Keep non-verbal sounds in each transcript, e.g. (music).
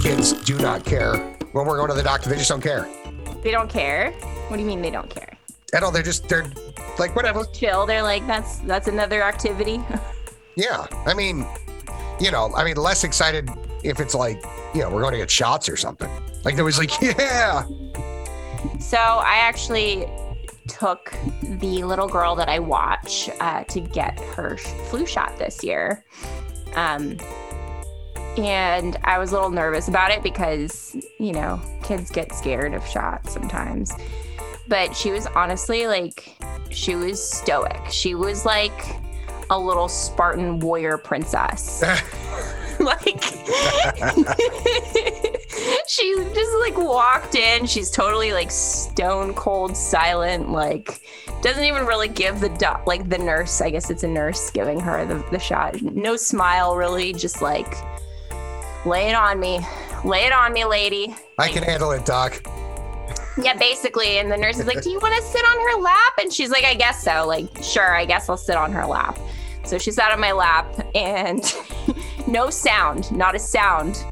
kids do not care when we're going to the doctor. They just don't care. They don't care. What do you mean they don't care? At all. They're just they're like whatever. Chill. They're like that's that's another activity. (laughs) Yeah. I mean, you know, I mean, less excited if it's like, you know, we're going to get shots or something. Like there was like, (laughs) yeah. So I actually took the little girl that I watch uh, to get her flu shot this year. Um, and I was a little nervous about it because, you know, kids get scared of shots sometimes. But she was honestly like, she was stoic. She was like a little Spartan warrior princess. (laughs) like (laughs) she just like walked in she's totally like stone cold silent like doesn't even really give the doc like the nurse i guess it's a nurse giving her the, the shot no smile really just like lay it on me. Lay it on me lady. I can handle it, Doc. yeah basically. And the nurse is like do you want to sit on her lap? And she's like i guess so. Like sure i guess i'll sit on her lap. So she sat on my lap and (laughs) no sound not a sound.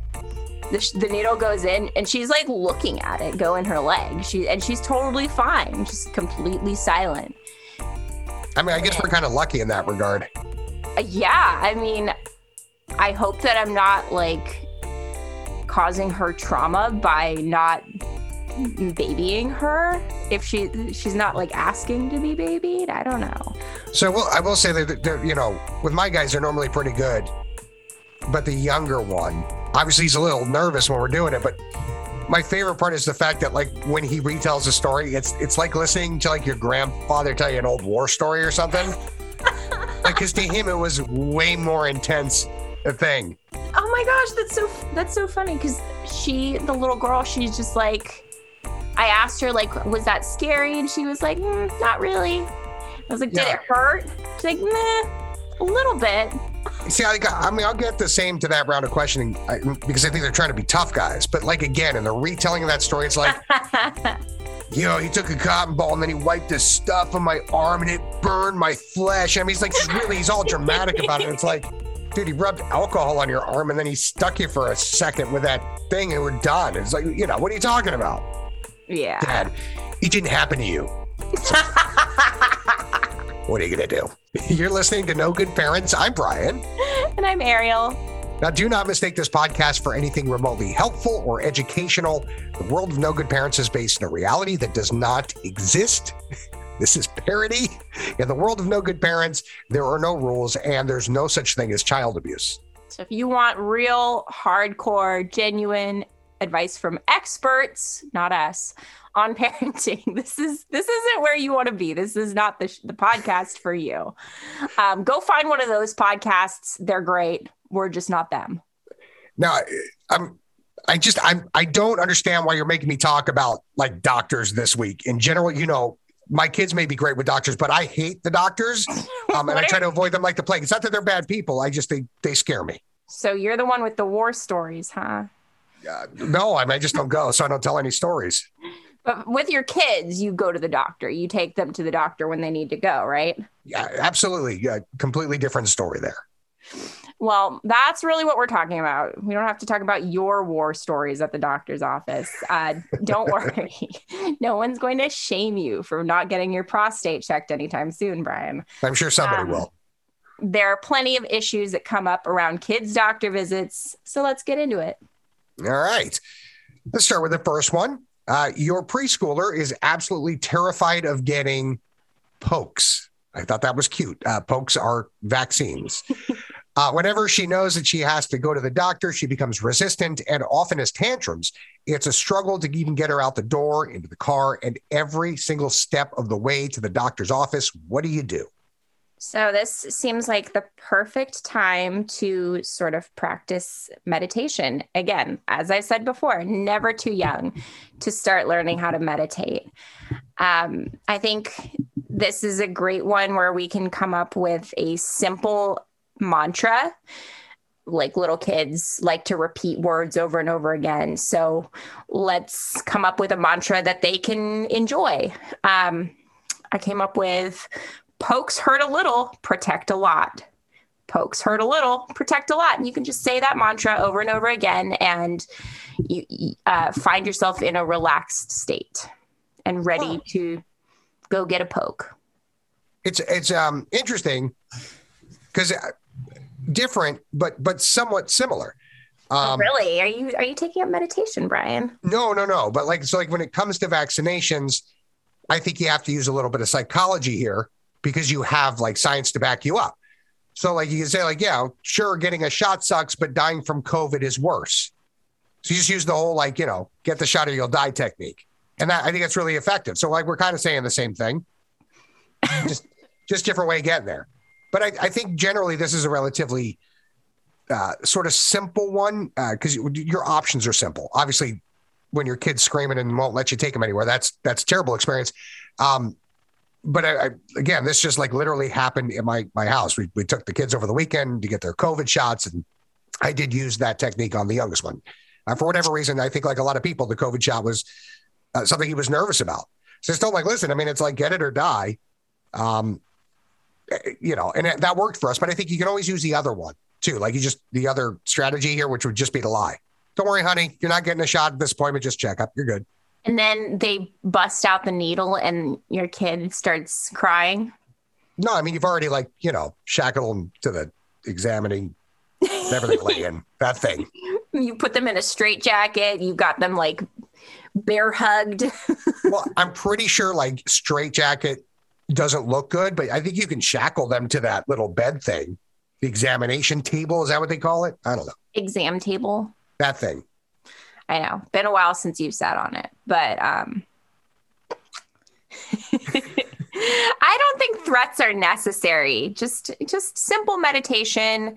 The, sh- the needle goes in and she's like looking at it go in her leg. She and she's totally fine. Just completely silent. I mean, I guess we're kind of lucky in that regard. Uh, yeah i mean i hope that i'm not like causing her trauma by not babying her if she she's not like asking to be babied i don't know So well, I will say that you know, with my guys, they're normally pretty good. But the younger one, obviously, he's a little nervous when we're doing it. But my favorite part is the fact that, like, when he retells a story, it's it's like listening to like your grandfather tell you an old war story or something. like, because to him, it was way more intense a thing. Oh my gosh, that's so that's so funny because she, the little girl, she's just like, I asked her like, was that scary, and she was like, "Mm, not really. I was like, did Yeah. it hurt? She's like, nah, a little bit. See, I, I mean, I'll get the same to that round of questioning I, because I think they're trying to be tough guys. But like again, in the retelling of that story, it's like. (laughs) you know, he took a cotton ball and then he wiped the stuff on my arm and it burned my flesh. I mean, he's like, really, he's all dramatic about it. It's like, dude, he rubbed alcohol on your arm and then he stuck you for a second with that thing and we're done. It's like, you know, what are you talking about, yeah. Dad? It didn't happen to you. (laughs) What are you going to do? (laughs) You're listening to No Good Parents. I'm Brian. and I'm Ariel. Now, do not mistake this podcast for anything remotely helpful or educational. The world of no good parents is based in a reality that does not exist. (laughs) This is parody. In the world of no good parents, there are no rules and there's no such thing as child abuse. So if you want real, hardcore, genuine advice from experts, not us, on (laughs) parenting, this is this isn't where you want to be. This is not the sh- the podcast for you. Um, go find one of those podcasts. They're great. We're just not them. Now, I'm. I just I'm I don't understand why you're making me talk about like doctors this week. In general, you know, my kids may be great with doctors, but I hate the doctors, (laughs) um, and I try to avoid them like the plague. It's not that they're bad people. I just they they scare me. So you're the one with the war stories, huh? Uh, no, I, mean, I just don't go, so I don't tell any stories. But with your kids, you go to the doctor. You take them to the doctor when they need to go, right? Yeah, absolutely. Yeah, completely different story there. Well, that's really what we're talking about. We don't have to talk about your war stories at the doctor's office. Uh, don't (laughs) worry. no one's going to shame you for not getting your prostate checked anytime soon, Brian. I'm sure somebody Um, will. There are plenty of issues that come up around kids' doctor visits. So let's get into it. All right. Let's start with the first one. Uh, your preschooler is absolutely terrified of getting pokes. I thought that was cute. Uh, pokes are vaccines. (laughs) Uh, whenever she knows that she has to go to the doctor, she becomes resistant and often has tantrums. It's a struggle to even get her out the door, into the car, and every single step of the way to the doctor's office. What do you do? So, this seems like the perfect time to sort of practice meditation. Again, as I said before, never too young to start learning how to meditate. Um, I think this is a great one where we can come up with a simple mantra. Like little kids like to repeat words over and over again. So let's come up with a mantra that they can enjoy. Um, I came up with pokes hurt a little, protect a lot. pokes hurt a little, protect a lot. And you can just say that mantra over and over again and you uh, find yourself in a relaxed state and ready to go get a poke. It's it's um interesting because uh, different, but but somewhat similar. Oh, um, oh, really? Are you are you taking up meditation, Brian? No, no, no. But like so, like when it comes to vaccinations, I think you have to use a little bit of psychology here because you have like science to back you up. So like you can say like, yeah, sure, getting a shot sucks, but dying from COVID is worse. So you just use the whole like, you know, get the shot or you'll die technique. And that I think that's really effective. So like we're kind of saying the same thing. just just different way of getting there. But I, I think generally this is a relatively uh, sort of simple one because uh, your options are simple. Obviously, when your kid's screaming and won't let you take them anywhere, that's that's terrible experience. Um, but I, I, again, this just like literally happened in my my house. We we took the kids over the weekend to get their COVID shots, and I did use that technique on the youngest one. Uh, for whatever reason, I think like a lot of people, the COVID shot was uh, something he was nervous about. So I told like, listen, I mean, it's like get it or die. Um, you know, and that worked for us. But I think you can always use the other one too. Like you just the other strategy here, which would just be to lie. Don't worry, honey, you're not getting a shot at this appointment. Just check up. You're good. And then they bust out the needle, and your kid starts crying. No, I mean you've already like you know shackled them to the examining never everything laying (laughs) that thing. You put them in a straight jacket. You got them like bear hugged. well, I'm pretty sure like straight jacket doesn't look good, but I think you can shackle them to that little bed thing. The examination table, is that what they call it? I don't know. Exam table. That thing. I know. Been a while since you've sat on it, but um (laughs) I don't think threats are necessary. Just just simple meditation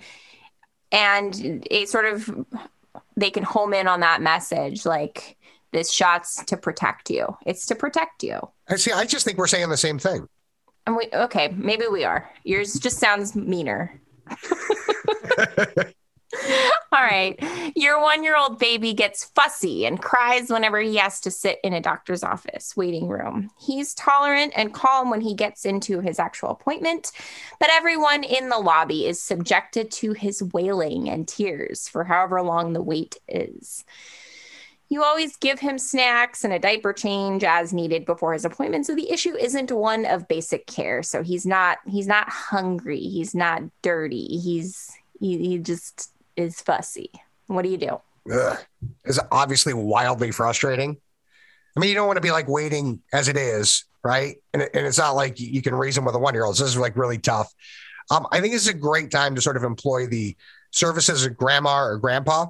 and a sort of they can home in on that message like this shot's to protect you. It's to protect you. I see. I just think we're saying the same thing. And we okay, maybe we are. Yours just sounds meaner. (laughs) All right. Your one year old baby gets fussy and cries whenever he has to sit in a doctor's office waiting room. He's tolerant and calm when he gets into his actual appointment, but everyone in the lobby is subjected to his wailing and tears for however long the wait is. You always give him snacks and a diaper change as needed before his appointment. So the issue isn't one of basic care. So he's not he's not hungry. He's not dirty. He's he, he just is fussy. What do you do? Ugh. It's obviously wildly frustrating. I mean, you don't want to be like waiting as it is, right? And, and it's not like you can reason with a one year old. So this is like really tough. Um, I think it's a great time to sort of employ the services of grandma or grandpa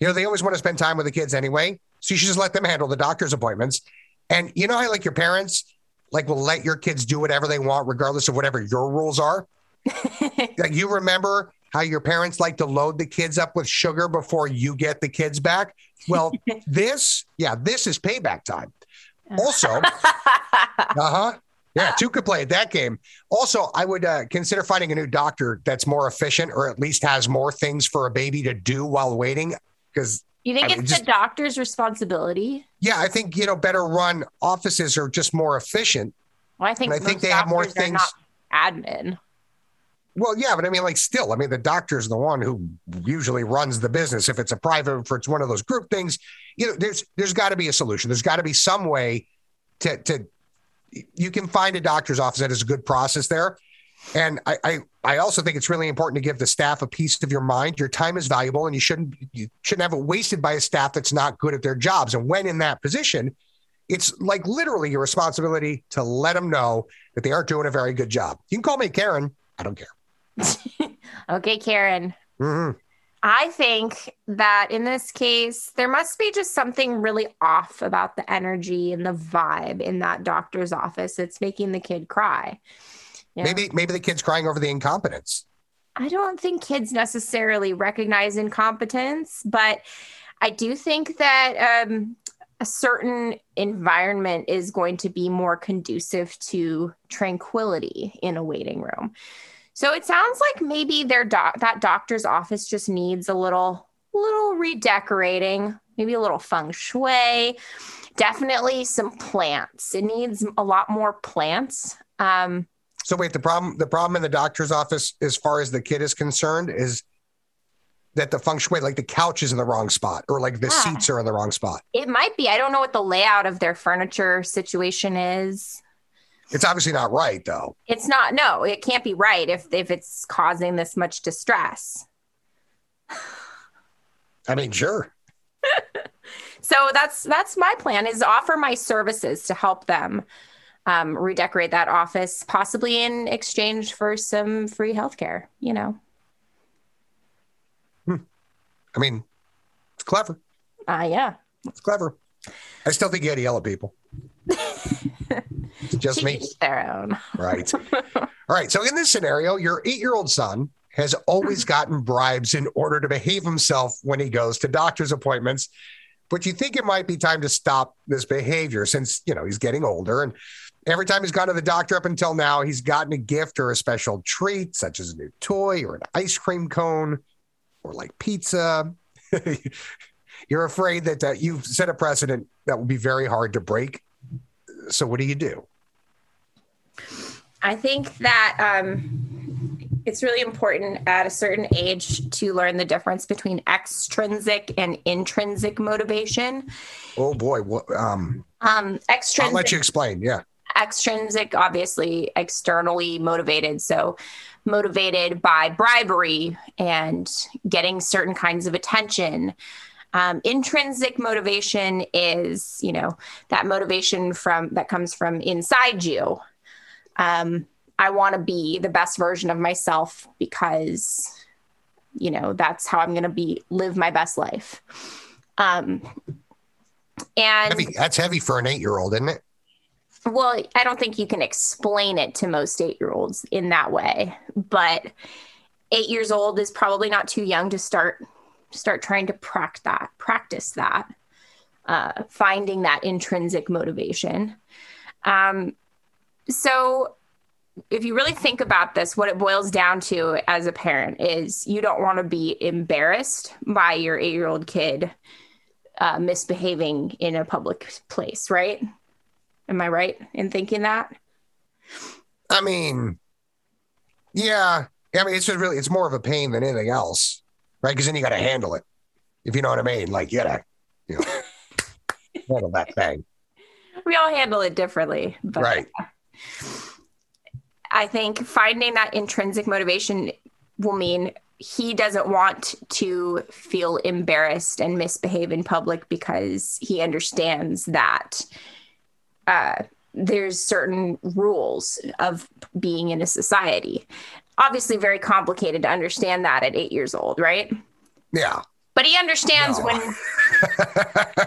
you know, they always want to spend time with the kids anyway. So you should just let them handle the doctor's appointments. And you know how like your parents like will let your kids do whatever they want, regardless of whatever your rules are. (laughs) like you remember how your parents like to load the kids up with sugar before you get the kids back. Well, (laughs) this, yeah, this is payback time. Also, (laughs) uh huh. Yeah, two could play at that game. Also, I would uh, consider finding a new doctor that's more efficient or at least has more things for a baby to do while waiting because you think I mean, it's just, the doctor's responsibility? Yeah, I think you know better run offices are just more efficient. Well, I think and I think they have more things. admin. Well, yeah, but I mean, like, still, I mean, the doctor's the one who usually runs the business. If it's a private, if it's one of those group things, you know, there's there's got to be a solution. There's got to be some way to to you can find a doctor's office that has a good process there. And I, I, I also think it's really important to give the staff a piece of your mind. Your time is valuable, and you shouldn't you shouldn't have it wasted by a staff that's not good at their jobs. And when in that position, it's like literally your responsibility to let them know that they aren't doing a very good job. You can call me Karen. I don't care. (laughs) okay, Karen. Mm-hmm. I think that in this case, there must be just something really off about the energy and the vibe in that doctor's office. It's making the kid cry. Yeah. Maybe maybe the kid's crying over the incompetence. I don't think kids necessarily recognize incompetence, but I do think that um, a certain environment is going to be more conducive to tranquility in a waiting room. So it sounds like maybe their doc- that doctor's office just needs a little little redecorating, maybe a little feng shui, definitely some plants. It needs a lot more plants. Um, So wait, the problem the problem in the doctor's office, as far as the kid is concerned, is that the feng shui, like the couch is in the wrong spot, or like the Yeah. seats are in the wrong spot. It might be. I don't know what the layout of their furniture situation is. It's obviously not right, though. It's not. No, it can't be right if if it's causing this much distress. I mean, sure. (laughs) So that's that's my plan is offer my services to help them um, redecorate that office, possibly in exchange for some free healthcare. You know, I mean, it's clever. uh, yeah. It's clever. I still think you had to yell at people. It's (laughs) just me. their own. Right. (laughs) All right. So in this scenario, your eight-year-old son has always gotten bribes in order to behave himself when he goes to doctor's appointments. But you think it might be time to stop this behavior since, you know, he's getting older. And every time he's gone to the doctor up until now, he's gotten a gift or a special treat, such as a new toy or an ice cream cone or like pizza. (laughs) You're afraid that uh, you've set a precedent that will be very hard to break. So what do you do? I think that um, it's really important at a certain age to learn the difference between extrinsic and intrinsic motivation. Oh boy, what, um, Um, I'll let you explain. Yeah. Extrinsic, obviously externally motivated. So, motivated by bribery and getting certain kinds of attention. Um, intrinsic motivation is, you know, that motivation from that comes from inside you. Um, I want to be the best version of myself because, you know, that's how I'm going to be live my best life. Um, and Heavy. That's heavy for an eight-year-old, isn't it? Well, I don't think you can explain it to most eight year olds in that way, but eight years old is probably not too young to start start trying to practice that, practice that, uh, finding that intrinsic motivation. Um, so, if you really think about this, what it boils down to as a parent is you don't want to be embarrassed by your eight year old kid uh, misbehaving in a public place, right? Am I right in thinking that? I mean, yeah. I mean, it's just really, it's more of a pain than anything else, right? Because then you got to handle it, if you know what I mean. Like, you gotta, you know, (laughs) handle that thing, We all handle it differently, but right? I think finding that intrinsic motivation will mean he doesn't want to feel embarrassed and misbehave in public because he understands that uh, there's certain rules of being in a society. Obviously, very complicated to understand that at eight years old, right? Yeah. But he understands No. when (laughs)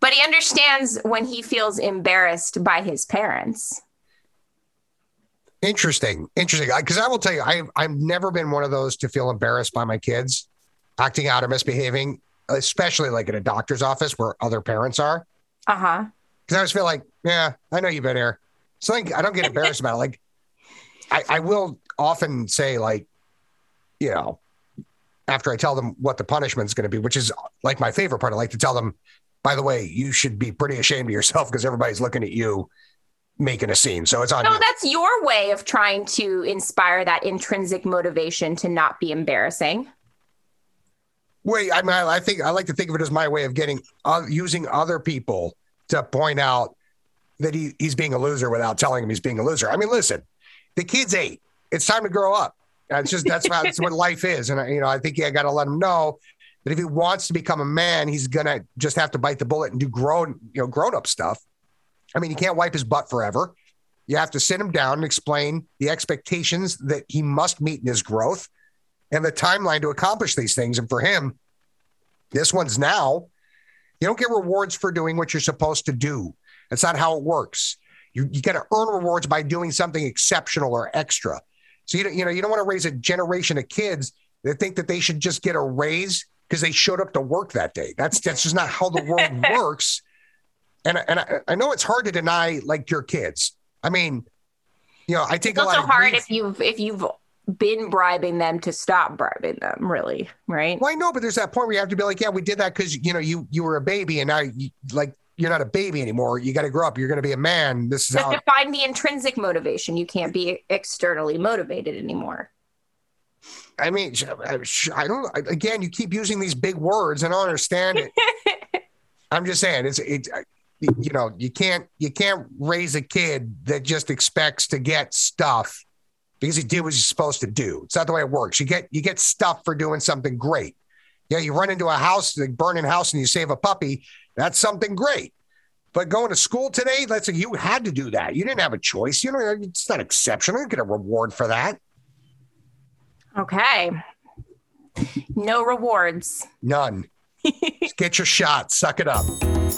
but he understands when he feels embarrassed by his parents. Interesting, interesting. Because I will tell you, I've I've never been one of those to feel embarrassed by my kids acting out or misbehaving, especially like in a doctor's office where other parents are. Uh-huh. Because I always feel like, yeah, I know you've been here. So like, I don't get embarrassed about it. Like, I, I will often say, like, you know, after I tell them what the punishment's going to be, which is like my favorite part, I like to tell them, by the way, you should be pretty ashamed of yourself because everybody's looking at you making a scene. So it's on No, you. that's your way of trying to inspire that intrinsic motivation to not be embarrassing. Wait, I mean, I, I think I like to think of it as my way of getting uh, using other people to point out that he, he's being a loser without telling him he's being a loser. I mean, listen, the kid's eight. It's time to grow up. That's just that's, how, that's what life is, and I- you know I think I got to let him know that if he wants to become a man, he's gonna just have to bite the bullet and do grown you know grown up stuff. I mean, he can't wipe his butt forever. You have to sit him down and explain the expectations that he must meet in his growth and the timeline to accomplish these things. And for him, this one's now. You don't get rewards for doing what you're supposed to do. That's not how it works. You you got to earn rewards by doing something exceptional or extra. So you don't, you know you don't want to raise a generation of kids that think that they should just get a raise because they showed up to work that day. That's that's just not how the world (laughs) works. And and I, I know it's hard to deny like your kids. I mean, you know, I take It's a lot also of hard grief- if you've if you've been bribing them to stop bribing them, really, right? Well, I know, but there's that point where you have to be like, yeah, we did that because you know you you were a baby, and now you like you're not a baby anymore. You got to grow up. You're going to be a man. This is You how. have to find the intrinsic motivation. You can't be externally motivated anymore. I mean, I don't. Again, you keep using these big words, and I don't understand it. (laughs) I'm just saying, it's it. You know, you can't you can't raise a kid that just expects to get stuff because he did what he's supposed to do. It's not the way it works. You get you get stuff for doing something great. Yeah, you run into a house, like burning house, and you save a puppy. That's something great. But going to school today, let's say you had to do that. You didn't have a choice. You know, it's not exceptional. You get a reward for that. Okay. No rewards. None. (laughs) get your shot. Suck it up.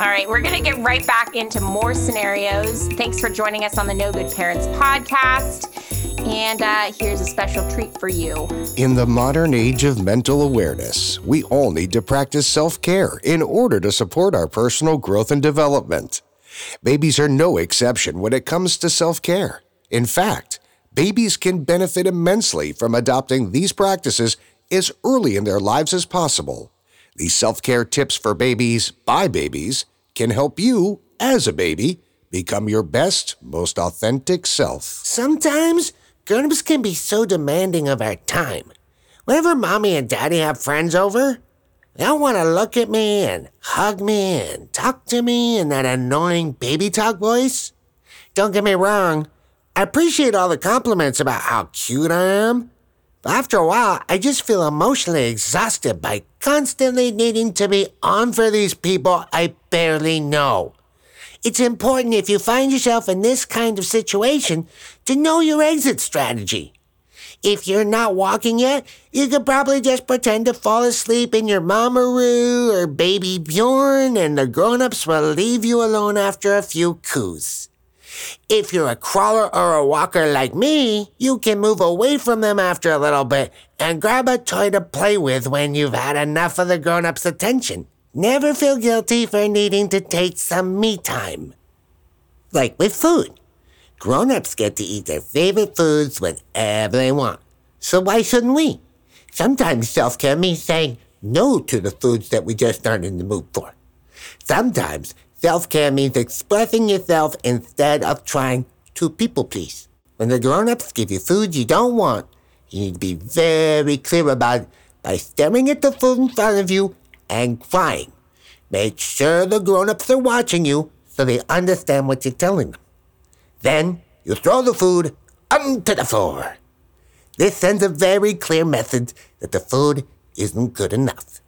All right, we're going to get right back into more scenarios. Thanks for joining us on the No Good Parents podcast. And uh, here's a special treat for you. In the modern age of mental awareness, we all need to practice self care in order to support our personal growth and development. Babies are no exception when it comes to self care. In fact, babies can benefit immensely from adopting these practices as early in their lives as possible. These self care tips for babies by babies can help you, as a baby, become your best, most authentic self. Sometimes grown-ups can be so demanding of our time. Whenever mommy and daddy have friends over, they'll want to look at me and hug me and talk to me in that annoying baby talk voice. Don't get me wrong, I appreciate all the compliments about how cute I am. But after a while, I just feel emotionally exhausted by constantly needing to be on for these people I barely know. It's important if you find yourself in this kind of situation to know your exit strategy. If you're not walking yet, you could probably just pretend to fall asleep in your Mamaroo or Baby Bjorn, and the grown-ups will leave you alone after a few coos. If you're a crawler or a walker like me, you can move away from them after a little bit and grab a toy to play with when you've had enough of the grown up's attention. Never feel guilty for needing to take some me time. Like with food. Grown ups get to eat their favorite foods whenever they want. So why shouldn't we? Sometimes self care means saying no to the foods that we just aren't in the mood for. Sometimes Self care means expressing yourself instead of trying to people please. When the grown ups give you food you don't want, you need to be very clear about it by staring at the food in front of you and crying. Make sure the grown ups are watching you so they understand what you're telling them. Then you throw the food onto the floor. This sends a very clear message that the food isn't good enough.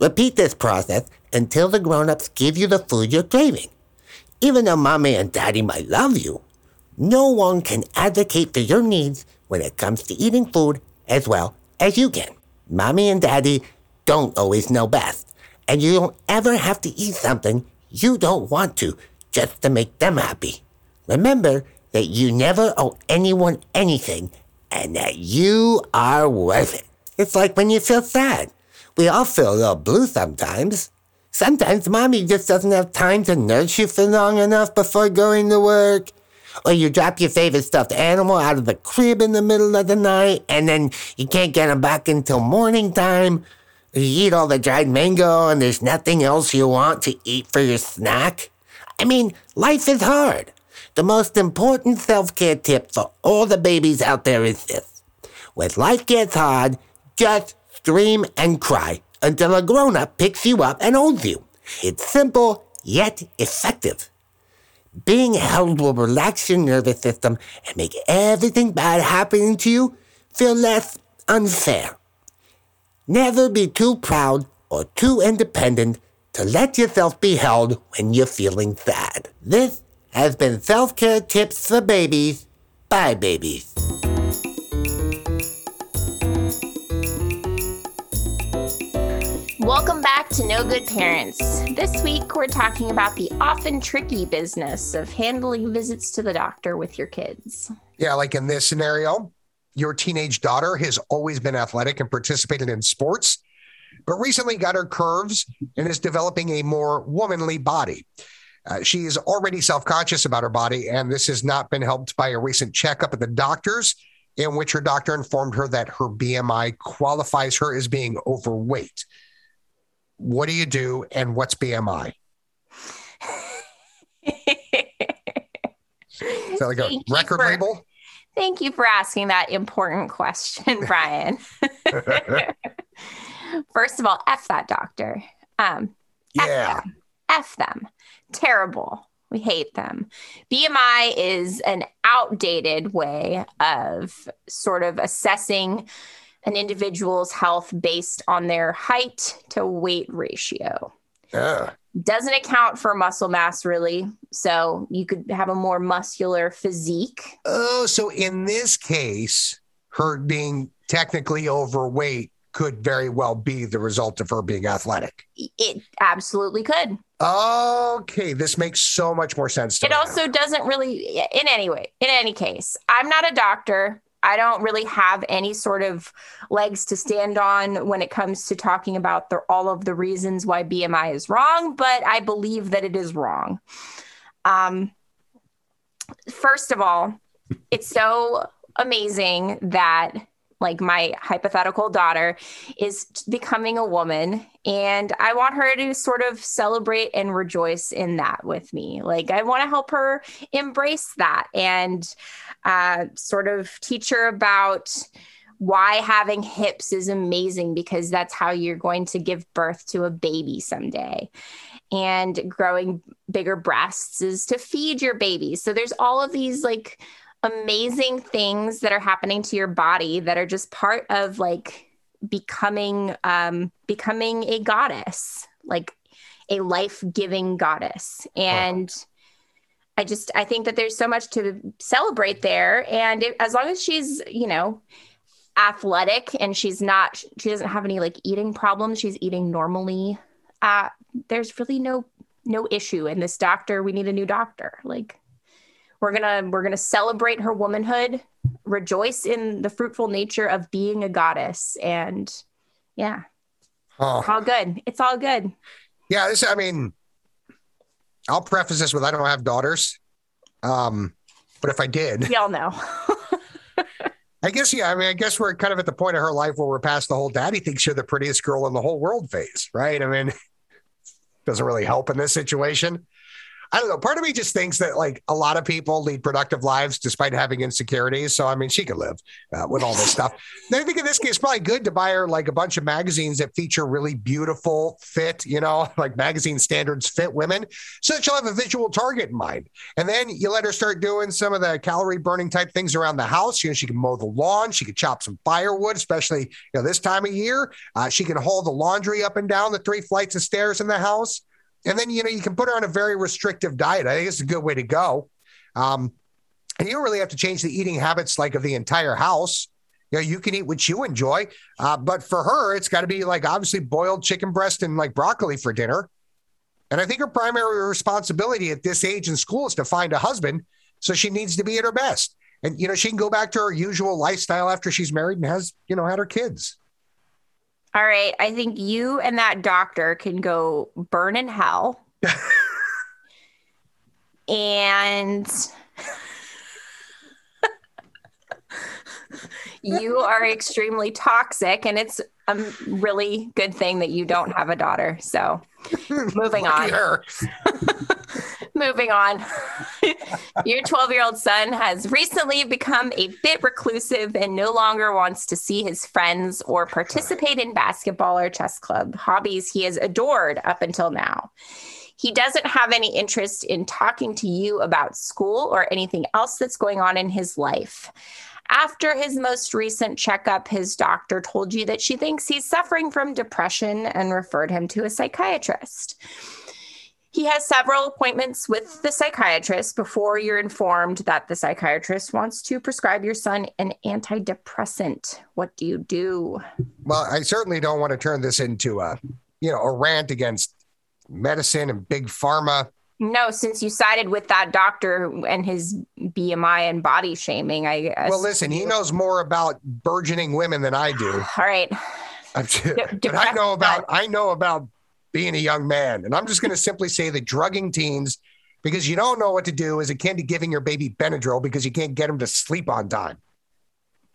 Repeat this process until the grown ups give you the food you're craving. Even though mommy and daddy might love you, no one can advocate for your needs when it comes to eating food as well as you can. Mommy and daddy don't always know best, and you don't ever have to eat something you don't want to just to make them happy. Remember that you never owe anyone anything and that you are worth it. It's like when you feel sad. We all feel a little blue sometimes. Sometimes mommy just doesn't have time to nurse you for long enough before going to work. Or you drop your favorite stuffed animal out of the crib in the middle of the night and then you can't get him back until morning time. You eat all the dried mango and there's nothing else you want to eat for your snack. I mean, life is hard. The most important self care tip for all the babies out there is this. When life gets hard, just scream and cry until a grown up picks you up and holds you. It's simple yet effective. Being held will relax your nervous system and make everything bad happening to you feel less unfair. Never be too proud or too independent to let yourself be held when you're feeling sad. This has been Self Care Tips for Babies by Babies. Welcome back to No Good Parents. This week, we're talking about the often tricky business of handling visits to the doctor with your kids. Yeah, like in this scenario, your teenage daughter has always been athletic and participated in sports, but recently got her curves and is developing a more womanly body. Uh, she is already self conscious about her body, and this has not been helped by a recent checkup at the doctor's, in which her doctor informed her that her BMI qualifies her as being overweight. What do you do, and what's BMI? (laughs) Is that like a Thank record for, label? Thank you for asking that important question, (laughs) Brian. (laughs) First of all, F that doctor. Um, Yeah. F them. Terrible. We hate them. BMI is an outdated way of sort of assessing an individual's health based on their height to weight ratio. Yeah. Doesn't account for muscle mass really. So you could have a more muscular physique. Oh, so in this case, her being technically overweight could very well be the result of her being athletic. It absolutely could. Okay, this makes so much more sense to It me now. also doesn't really, in any way, in any case, I'm not a doctor. I don't really have any sort of legs to stand on when it comes to talking about the, all of the reasons why BMI is wrong, but I believe that it is wrong. Um, first of all, it's so amazing that like my hypothetical daughter is becoming a woman and i want her to sort of celebrate and rejoice in that with me. Like i want to help her embrace that and uh, sort of teach her about why having hips is amazing because that's how you're going to give birth to a baby someday. And growing bigger breasts is to feed your baby. So there's all of these like amazing things that are happening to your body that are just part of like becoming um becoming a goddess like a life-giving goddess. And i just i think that there's so much to celebrate there. And it, as long as she's you know athletic and she's not she doesn't have any like eating problems she's eating normally uh there's really no no issue. In this doctor we need a new doctor. Like we're gonna we're gonna celebrate her womanhood rejoice in the fruitful nature of being a goddess and yeah Oh. all good it's all good Yeah, this I mean, I'll preface this with I don't have daughters. Um, but if I did, we all know (laughs) I guess yeah, I mean, I guess we're kind of at the point of her life where we're past the whole daddy thinks you're the prettiest girl in the whole world phase, right? I mean, (laughs) doesn't really help in this situation. I don't know. Part of me just thinks that like a lot of people lead productive lives despite having insecurities. So I mean, she could live uh, with all this stuff. (laughs) Then I think in this case, probably good to buy her like a bunch of magazines that feature really beautiful, fit, you know, (laughs) like magazine standards fit women, so that she'll have a visual target in mind. And then you let her start doing some of the calorie burning type things around the house. You know, she can mow the lawn, she could chop some firewood, especially you know this time of year. Uh, she can haul the laundry up and down the three flights of stairs in the house. And then, you know, you can put her on a very restrictive diet. I think it's a good way to go. Um, and you don't really have to change the eating habits like of the entire house. You know, you can eat what you enjoy. Uh, but for her, it's got to be like obviously boiled chicken breast and like broccoli for dinner. And I think her primary responsibility at this age in school is to find a husband. So she needs to be at her best. And, you know, she can go back to her usual lifestyle after she's married and has, you know, had her kids. All right i think you and that doctor can go burn in hell. (laughs) And you are extremely toxic and it's a really good thing that you don't have a daughter. So moving (laughs) on. (laughs) moving on (laughs) your 12 year old son has recently become a bit reclusive and no longer wants to see his friends or participate in basketball or chess club hobbies he has adored up until now he doesn't have any interest in talking to you about school or anything else that's going on in his life. After his most recent checkup, his doctor told you that she thinks he's suffering from depression and referred him to a psychiatrist. He has several appointments with the psychiatrist before you're informed that the psychiatrist wants to prescribe your son an antidepressant. What do you do? Well, I certainly don't want to turn this into a, you know, a rant against medicine and big pharma. No, since you sided with that doctor and his BMI and body shaming, I guess. Well, listen, he knows more about burgeoning women than I do. All right. I'm- (laughs) but I know about. I know about being a young man, and I'm just going to simply say that drugging teens because you don't know what to do is akin to giving your baby Benadryl because you can't get them to sleep on time.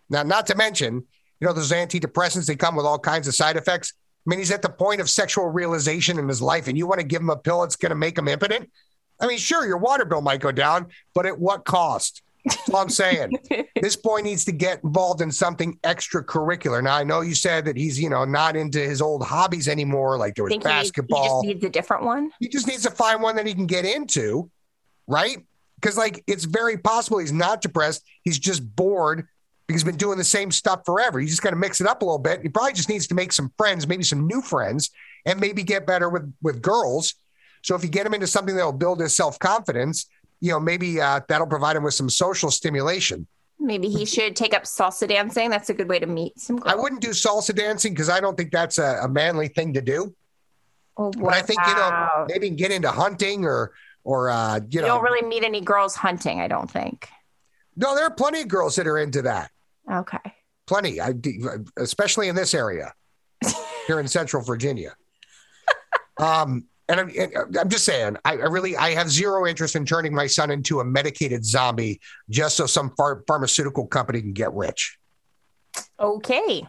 Now, not to mention, you know, those antidepressants they come with all kinds of side effects. I mean, he's at the point of sexual realization in his life, and you want to give him a pill that's going to make him impotent. I mean, sure, your water bill might go down, but at what cost? That's all I'm saying. (laughs) this boy needs to get involved in something extracurricular. Now, I know you said that he's, you know, not into his old hobbies anymore, like there was Think he, he just needs a different one. he just needs to find one that he can get into, right? Because like it's very possible he's not depressed. He's just bored because he's been doing the same stuff forever. You just got to mix it up a little bit. He probably just needs to make some friends, maybe some new friends, and maybe get better with with girls. So if you get him into something that'll build his self confidence, you know, maybe uh, that'll provide him with some social stimulation. Maybe he should take up salsa dancing. That's a good way to meet some girls. I wouldn't do salsa dancing because I don't think that's a, a manly thing to do. Oh, But I think you know maybe get into hunting or or uh, you know you know don't really meet any girls hunting. I don't think. no, there are plenty of girls that are into that. Okay. plenty, I, especially in this area (laughs) here in Central Virginia. Um, and I'm, uh, I'm just saying, I, I really, I have zero interest in turning my son into a medicated zombie just so some phar- pharmaceutical company can get rich. Okay.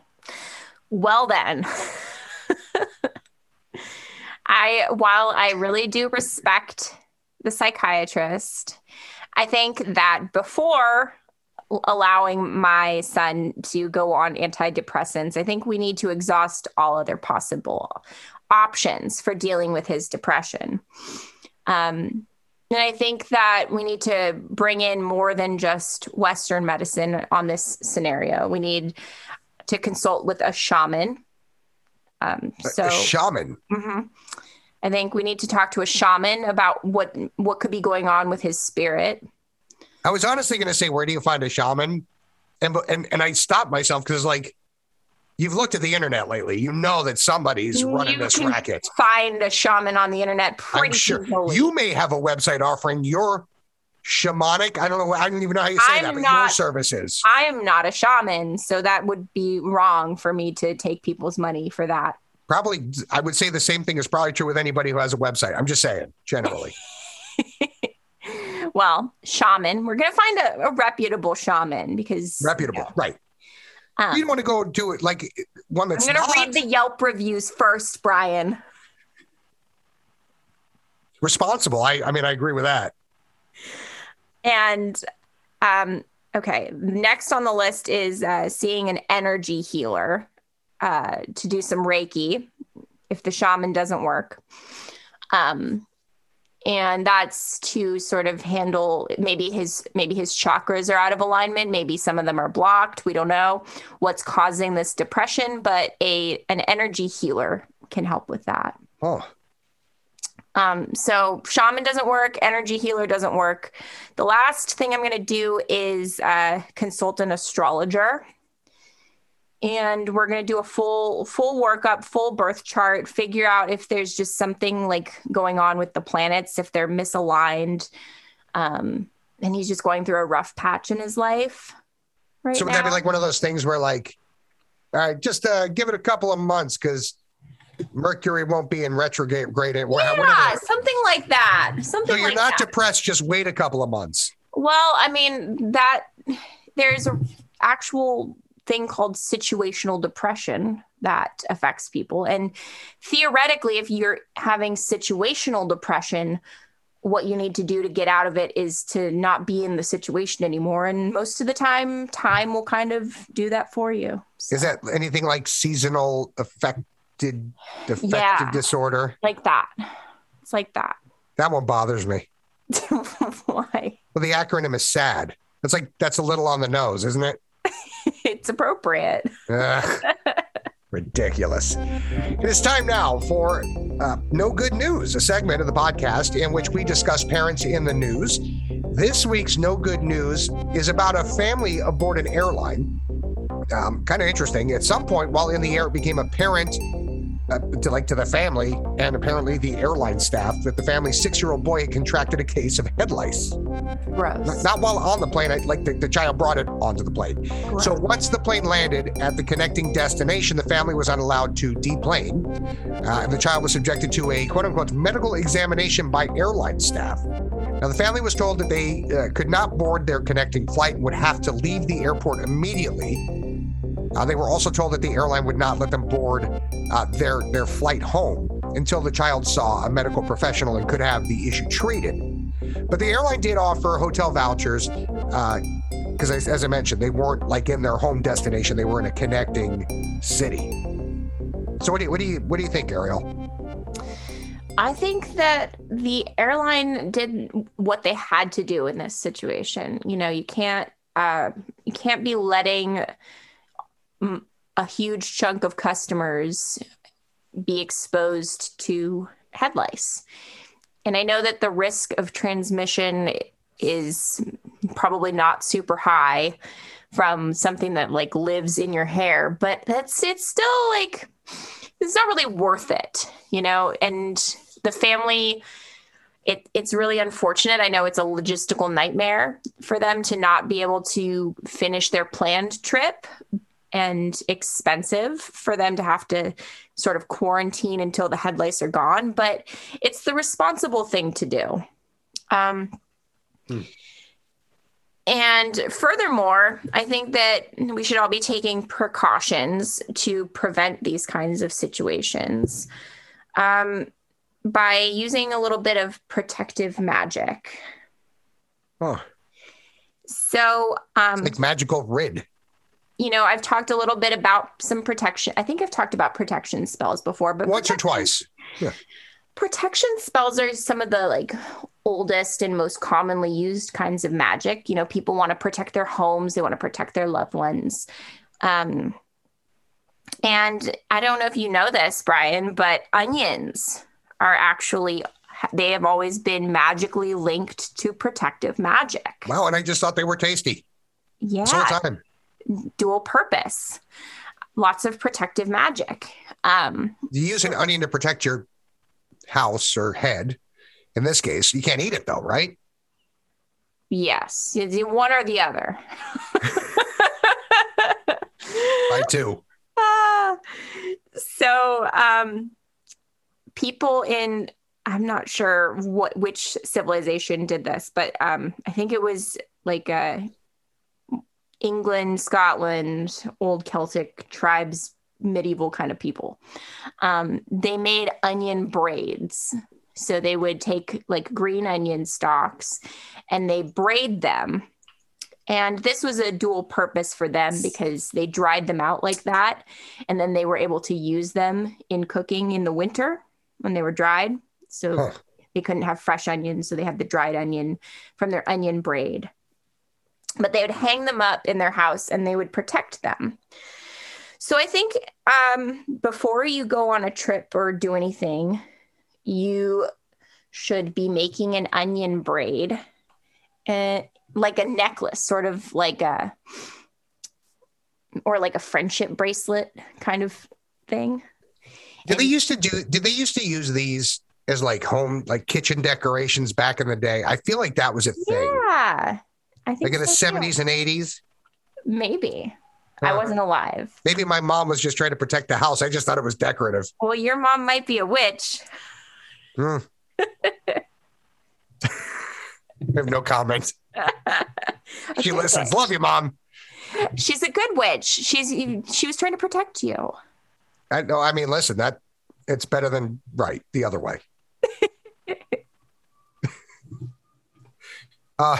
Well then. (laughs) I while I really do respect the psychiatrist, I think that before allowing my son to go on antidepressants, I think we need to exhaust all other possible options for dealing with his depression. Um, and I think that we need to bring in more than just Western medicine on this scenario. We need to consult with a shaman. Um, so, a shaman. Mhm. I think we need to talk to a shaman about what what could be going on with his spirit. I was honestly going to say, where do you find a shaman? And and and I stopped myself because like. You've looked at the internet lately. You know that somebody's running You this can racket. Find a shaman on the internet pretty I'm sure easily. you may have a website offering your shamanic. I don't know. I don't even know how you say I'm that, but your services. I am not a shaman, so that would be wrong for me to take people's money for that. Probably, I would say the same thing is probably true with anybody who has a website. I'm just saying, generally. (laughs) Well, shaman, we're gonna find a, a reputable shaman because Reputable, right? Um, you don't want to go do it like one that's. I'm gonna not read the Yelp reviews first, Brian. responsible. I, I mean, I agree with that. And um, okay, next on the list is uh, seeing an energy healer uh, to do some Reiki if the shaman doesn't work. Um, and that's to sort of handle maybe his maybe his chakras are out of alignment maybe some of them are blocked we don't know what's causing this depression but a an energy healer can help with that. Oh, um, so shaman doesn't work, energy healer doesn't work. The last thing I'm going to do is uh, consult an astrologer, and we're going to do a full full workup, full birth chart, figure out if there's just something like going on with the planets, if they're misaligned, um, and he's just going through a rough patch in his life. Right so would now. that be like one of those things where, like, all right, just uh, give it a couple of months because Mercury won't be in retrograde. Great, yeah, whatever. something like that. Something like that. So you're like not that. depressed. Just wait a couple of months. Well, I mean that there's a actual thing called situational depression that affects people and theoretically if you're having situational depression what you need to do to get out of it is to not be in the situation anymore and most of the time time will kind of do that for you So, Is that anything like seasonal affected affective Yeah. disorder? like that it's like that That one bothers me. (laughs) why Well, the acronym is SAD. That's like that's a little on the nose, isn't it? It's appropriate Ugh. (laughs) Ridiculous. It is time now for uh, No Good News, a segment of the podcast in which we discuss parents in the news. This week's No Good News is about a family aboard an airline. Um, kind of interesting. At some point while in the air, it became apparent uh, to like to the family and apparently the airline staff that the family's six-year-old boy had contracted a case of head lice. gross Not, not while on the plane, I, like the, the child brought it onto the plane. So once the plane landed at the connecting destination, the family was not allowed to deplane. Uh, and the child was subjected to a quote unquote medical examination by airline staff. Now, the family was told that they uh, could not board their connecting flight and would have to leave the airport immediately. Uh, they were also told that the airline would not let them board uh, their, their flight home until the child saw a medical professional and could have the issue treated. But the airline did offer hotel vouchers because, as, as I mentioned, they weren't like in their home destination; they were in a connecting city. So, what do you what do you what do you think, Ariel? I think that the airline did what they had to do in this situation. You know, you can't uh, you can't be letting a huge chunk of customers be exposed to head lice. And I know that the risk of transmission is probably not super high from something that like lives in your hair, but that's it's still like it's not really worth it, you know? And the family it, it's really unfortunate. I know it's a logistical nightmare for them to not be able to finish their planned trip and expensive for them to have to sort of quarantine until the head lice are gone, but it's the responsible thing to do. Um, hmm. And furthermore, I think that we should all be taking precautions to prevent these kinds of situations um, by using a little bit of protective magic. Oh. So, um, like magical rid you know, I've talked a little bit about some protection. I think I've talked about protection spells before, but once or twice. Yeah. Protection spells are some of the like oldest and most commonly used kinds of magic. You know, people want to protect their homes, they want to protect their loved ones. Um, and I don't know if you know this, Brian, but onions are actually they have always been magically linked to protective magic. Wow, and I just thought they were tasty. Yeah. Dual purpose, lots of protective magic. Um, you use an onion to protect your house or head. In this case, you can't eat it though, right? Yes, one or the other. (laughs) I too. Uh, so, um, people in I'm not sure what which civilization did this, but um, I think it was like a England, Scotland, old Celtic tribes, medieval kind of people. Um, they made onion braids. So they would take like green onion stalks and they braid them. And this was a dual purpose for them because they dried them out like that. And then they were able to use them in cooking in the winter when they were dried. So huh. they couldn't have fresh onions. So they had the dried onion from their onion braid but they would hang them up in their house and they would protect them. So I think um, before you go on a trip or do anything, you should be making an onion braid, uh, like a necklace, sort of like a, or like a friendship bracelet kind of thing. Did and, they used to do? Did they used to use these as like home, like kitchen decorations back in the day? I feel like that was a thing. Yeah. I think like in the so 70s too. and 80s? Maybe. I wasn't alive. Maybe my mom was just trying to protect the house. I just thought it was decorative. Well, your mom might be a witch. Hmm. (laughs) I have no comment. she listens. Love you, mom. She's a good witch. She's she was trying to protect you. I know. I mean, listen, that it's better than right the other way. (laughs) uh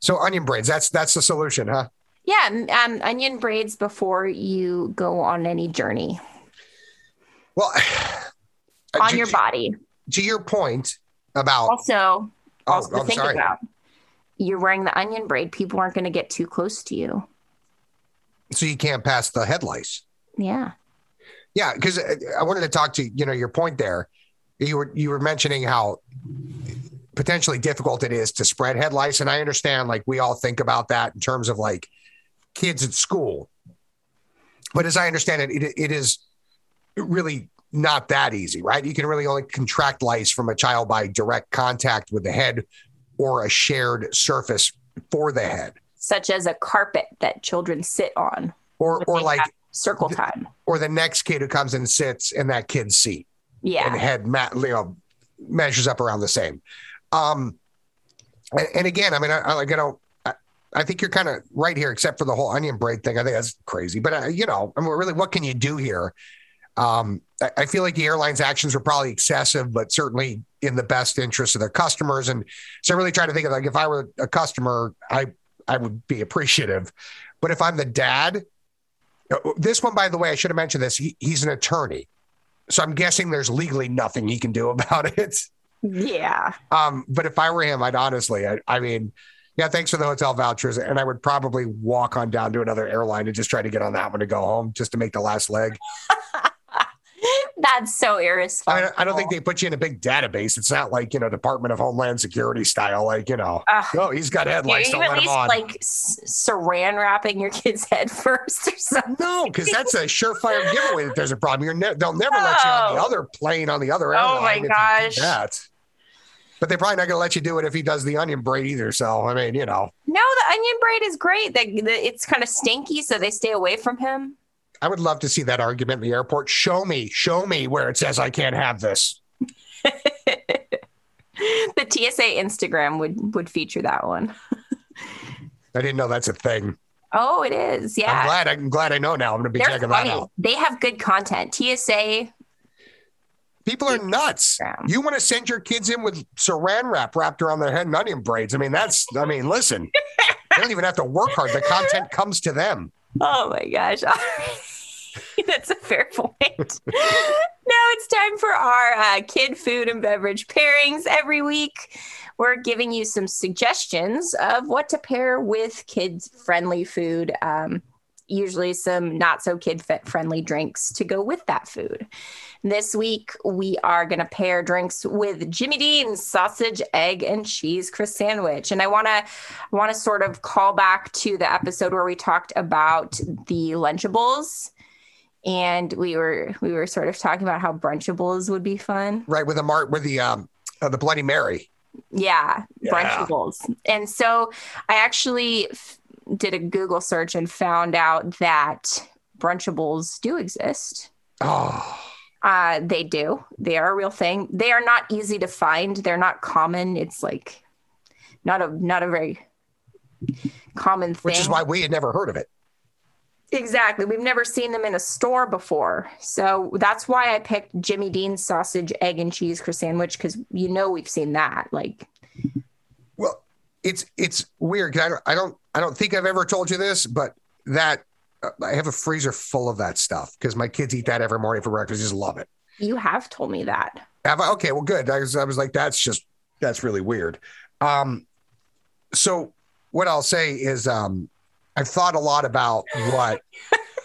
so onion braids, that's that's the solution, huh? Yeah, um, onion braids before you go on any journey. Well, (sighs) on to, your body. To your point about also, oh, also oh, think sorry. about you're wearing the onion braid, people aren't going to get too close to you. So you can't pass the head lice. Yeah. Yeah, because uh, I wanted to talk to you know your point there. You were you were mentioning how potentially difficult it is to spread head lice. And I understand, like, we all think about that in terms of like kids at school. But as I understand it, it, it is really not that easy, right? You can really only contract lice from a child by direct contact with the head or a shared surface for the head, such as a carpet that children sit on, or or like circle time, or the next kid who comes and sits in that kid's seat. Yeah, and head, you know, measures up around the same. Um, and, and again, I mean, I, I like I don't. I, I think you're kind of right here, except for the whole onion braid thing. I think that's crazy, but uh, you know, I mean, really, what can you do here? Um, I, I feel like the airline's actions were probably excessive, but certainly in the best interest of their customers. And so I really try to think of like if I were a customer, I I would be appreciative. But if I'm the dad, uh, this one, by the way, I should have mentioned this. He, he's an attorney. So I'm guessing there's legally nothing he can do (laughs) about it. Yeah. Um, but if I were him, I'd honestly, I, I mean, yeah, thanks for the hotel vouchers. And I would probably walk on down to another airline and just try to get on that one to go home just to make the last leg. (laughs) That's so irresponsible. I, I don't think they put you in a big database. It's not like, you know, Department of Homeland Security style, like, you know, Ugh. oh, he's got headlights. you Don't at least on. like s- saran wrapping your kid's head (laughs) first or something? no, because that's a surefire giveaway that there's a problem. You're ne- they'll never let you on the other plane on the other end. Oh my you gosh. that. But they're probably not going to let you do it if he does the onion braid either. So, I mean, you know, No, the onion braid is great. The, the, it's kind of stinky, so they stay away from him. I would love to see that argument in the airport. Show me, show me where it says I can't have this. (laughs) the TSA Instagram would would feature that one. (laughs) I didn't know that's a thing. Oh, it is. Yeah. I'm glad. I'm glad I know now. I'm going to be They're checking that out. They have good content. TSA. People are nuts. Instagram. You want to send your kids in with saran wrap wrapped around their head and onion braids. I mean, that's, I mean, listen, (laughs) they don't even have to work hard. The content comes to them. Oh my gosh. (laughs) (laughs) That's a fair point. (laughs) now it's time for our uh, kid food and beverage pairings. Every week, we're giving you some suggestions of what to pair with kids friendly food. Um, usually, some not so kid friendly drinks to go with that food. This week, we are going to pair drinks with Jimmy Dean's sausage, egg, and cheese Chris sandwich. And I want to I want to sort of call back to the episode where we talked about the Lunchables. And we were we were sort of talking about how brunchables would be fun. Right. With the Mart, with the, um, uh, the Bloody Mary. Yeah, Yeah. brunchables. And so I actually f- did a Google search and found out that brunchables do exist. Oh, Uh, they do. They are a real thing. They are not easy to find. They're not common. It's like not a not a very common thing. which is why we had never heard of it. Exactly. We've never seen them in a store before. So that's why I picked Jimmy Dean's sausage, egg, and cheese croissant sandwich because you know we've seen that. Like, Well, it's it's weird. I don't I don't I don't think I've ever told you this, but that I have a freezer full of that stuff because my kids eat that every morning for breakfast. Just love it. you have told me that. Have I? Okay, well, good. I was I was like, that's just that's really weird. Um, so what I'll say is, um, I've thought a lot about what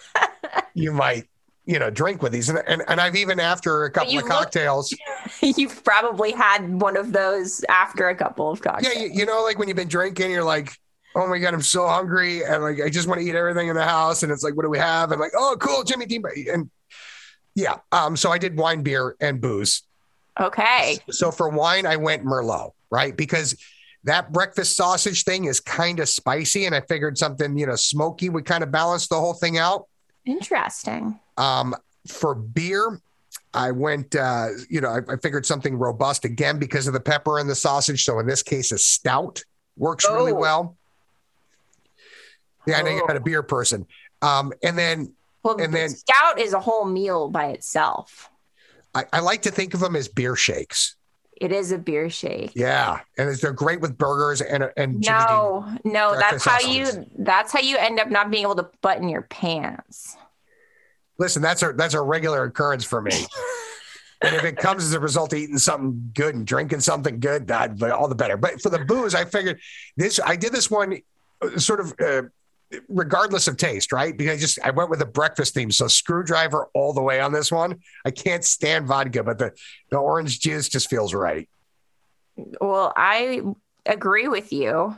(laughs) you might you know drink with these, and and, and I've even after a couple of cocktails. (laughs) You've probably had one of those after a couple of Yeah, cocktails. you, you know, like when you've been drinking, you're like, oh my god, I'm so hungry, and like I just want to eat everything in the house, and it's like, what do we have? And like, oh, cool, Jimmy Dean, and yeah. Um, so I did wine, beer, and booze. Okay. So for wine, I went Merlot, right? Because that breakfast sausage thing is kind of spicy, and I figured something, you know, smoky would kind of balance the whole thing out. Interesting. Um, for beer, I went, uh, you know, I, I figured something robust again because of the pepper and the sausage. So in this case, a stout works really Oh. well. Yeah, I know you're Oh. not a beer person. Um, and then Well, And the then- stout is a whole meal by itself. I, I like to think of them as beer shakes. It is a beer shake. Yeah, and it's- they're great with burgers and and No, no, that's how sausages. you that's how you end up not being able to button your pants. Listen, that's a that's a regular occurrence for me. (laughs) and if it comes as a result of eating something good and drinking something good, that all the better. But for the booze, I figured this. I did this one uh, sort of uh, regardless of taste, right? Because I just I went with a breakfast theme, so screwdriver all the way on this one. I can't stand vodka, but the the orange juice just feels right. Well, I agree with you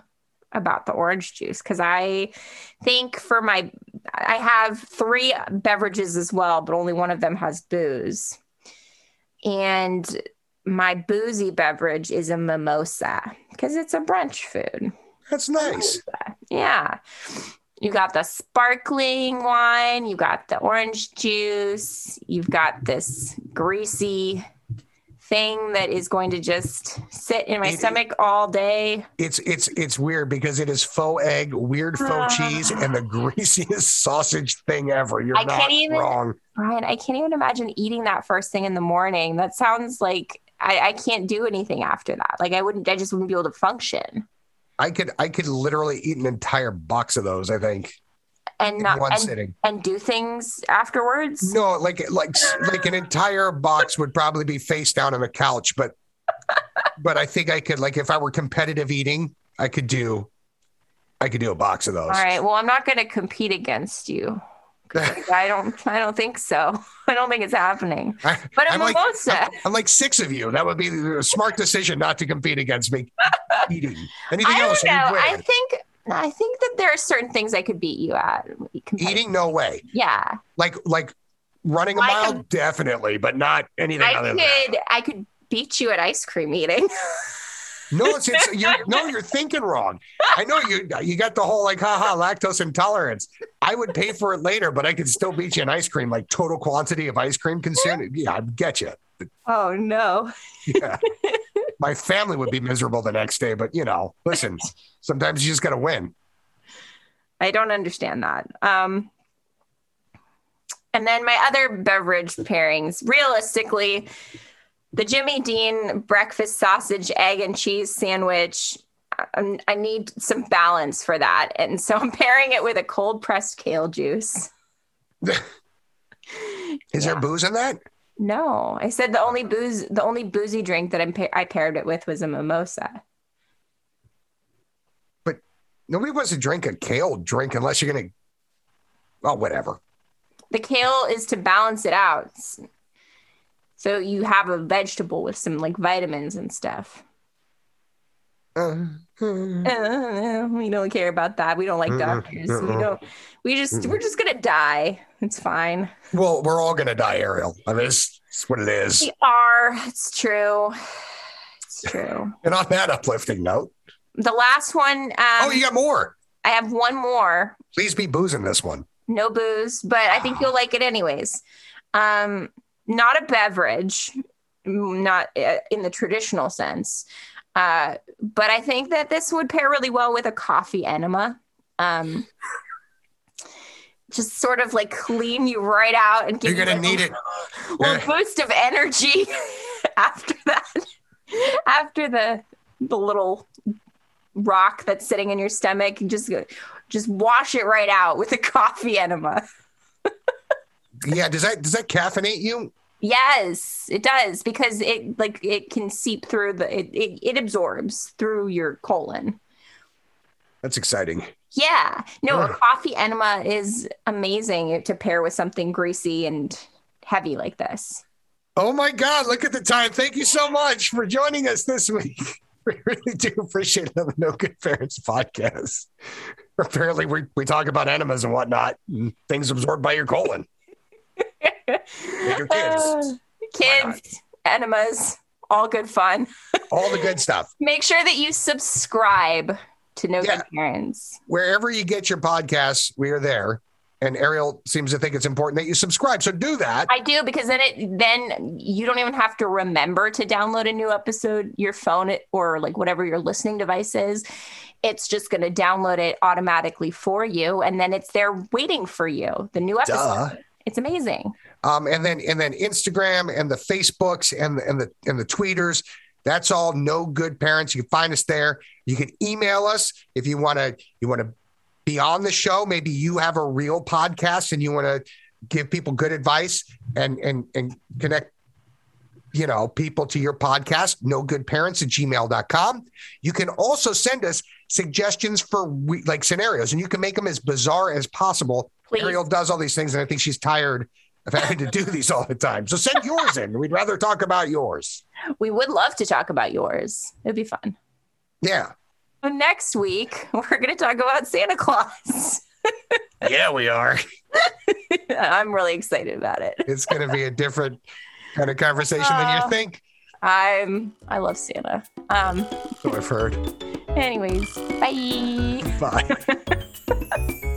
about the orange juice because I think for my I have three beverages as well, but only one of them has booze. And my boozy beverage is a mimosa because it's a brunch food. That's nice. Yeah. You got the sparkling wine, you got the orange juice, you've got this greasy thing that is going to just sit in my It- stomach all day. It's it's it's weird because it is faux egg, weird faux ah. cheese, and the (laughs) greasiest sausage thing ever. You're I not can't even- wrong. Brian, I can't even imagine eating that first thing in the morning. That sounds like I, I can't do anything after that. Like I wouldn't, I just wouldn't be able to function I could I could literally eat an entire box of those. I think and in not one and, sitting. and do things afterwards. No, like like like an entire box would probably be face down on the couch, but but I think I could like if I were competitive eating, I could do I could do a box of those. All right. Well, I'm not going to compete against you. (laughs) I don't. I don't think so. I don't think it's happening. I, But a I'm like, mimosa. I'm, I'm like six of you. That would be a smart decision not to compete against me (laughs) eating. Anything I else? know. I think. I think that there are certain things I could beat you at. Eating, no way. Yeah. Like like running a I mile, can- definitely, but not anything I other than that. could. I could beat you at ice cream eating. (laughs) No, it's, it's you're, no, (laughs) you're thinking wrong. I know you you got the whole like haha lactose intolerance. I would pay for it later, but I could still beat you in ice cream, like total quantity of ice cream consumed. Yeah, I get you. oh no. Yeah. (laughs) My family would be miserable the next day, but you know, listen, (laughs) sometimes you just got to win. I don't understand that. Um, and then my other beverage pairings, realistically, the Jimmy Dean breakfast sausage, egg, and cheese sandwich. I, I need some balance for that. And so I'm pairing it with a cold pressed kale juice. (laughs) Is there booze in that? No, I said the only booze, the only boozy drink that I'm pa- I paired it with was a mimosa. But nobody wants to drink a kale drink unless you're gonna. Oh, whatever. The kale is to balance it out. So you have a vegetable with some like vitamins and stuff. Uh, we don't care about that. We don't like Mm-mm, doctors. We don't. We just we're just gonna die. It's fine. well, we're all gonna die, Ariel. I mean, it's, it's what it is. We are. It's true. It's true. And on that uplifting note, The last one. Um, oh, you got more. I have one more. Please be boozing this one. No booze, but I think you'll like it anyways. Um, not a beverage, not uh, in the traditional sense. Uh, but I think that this would pair really well with a coffee enema. Um, just sort of like clean you right out and give You're gonna you need it. a little Yeah. boost of energy (laughs) after that. After the the little rock that's sitting in your stomach, just just wash it right out with a coffee enema. (laughs) Yeah, does that does that caffeinate you? Yes, it does because it like it can seep through the it, it, it absorbs through your colon. That's exciting. Yeah. No, a coffee enema is amazing to pair with something greasy and heavy like this. Oh my God, look at the time. Thank you so much for joining us this week. (laughs) We really do appreciate the No Good Parents podcast. (laughs) Apparently, we, we talk about enemas and whatnot, and things absorbed by your colon. Your kids. (sighs) Uh, kids, enemas, all good fun. (laughs) All the good stuff. Make sure that you subscribe to No Yeah. Good Parents. Wherever you get your podcasts, we are there. And Ariel seems to think it's important that you subscribe. So do that. I do because then it then you don't even have to remember to download a new episode your phone or like whatever your listening device is. It's just going to download it automatically for you and then it's there waiting for you. The new episode. Duh. It's amazing. Um, and then and then Instagram and the Facebooks and the, and the and the tweeters. That's all no good parents. You can find us there. You can email us if you want to you want to be on the show. Maybe you have a real podcast and you want to give people good advice and and and connect you know people to your podcast no good parents at gmail.com you can also send us suggestions for we, like scenarios and you can make them as bizarre as possible Please. Ariel does all these things, and I think she's tired of having to do these all the time. So send yours in. We'd rather talk about yours. We would love to talk about yours. It'd be fun. Yeah. But next week, we're going to talk about Santa Claus. (laughs) Yeah, we are. (laughs) I'm really excited about it. It's going to be a different kind of conversation than Uh, you think. I'm I love Santa. Um So I've heard. anyways, bye. Bye. (laughs)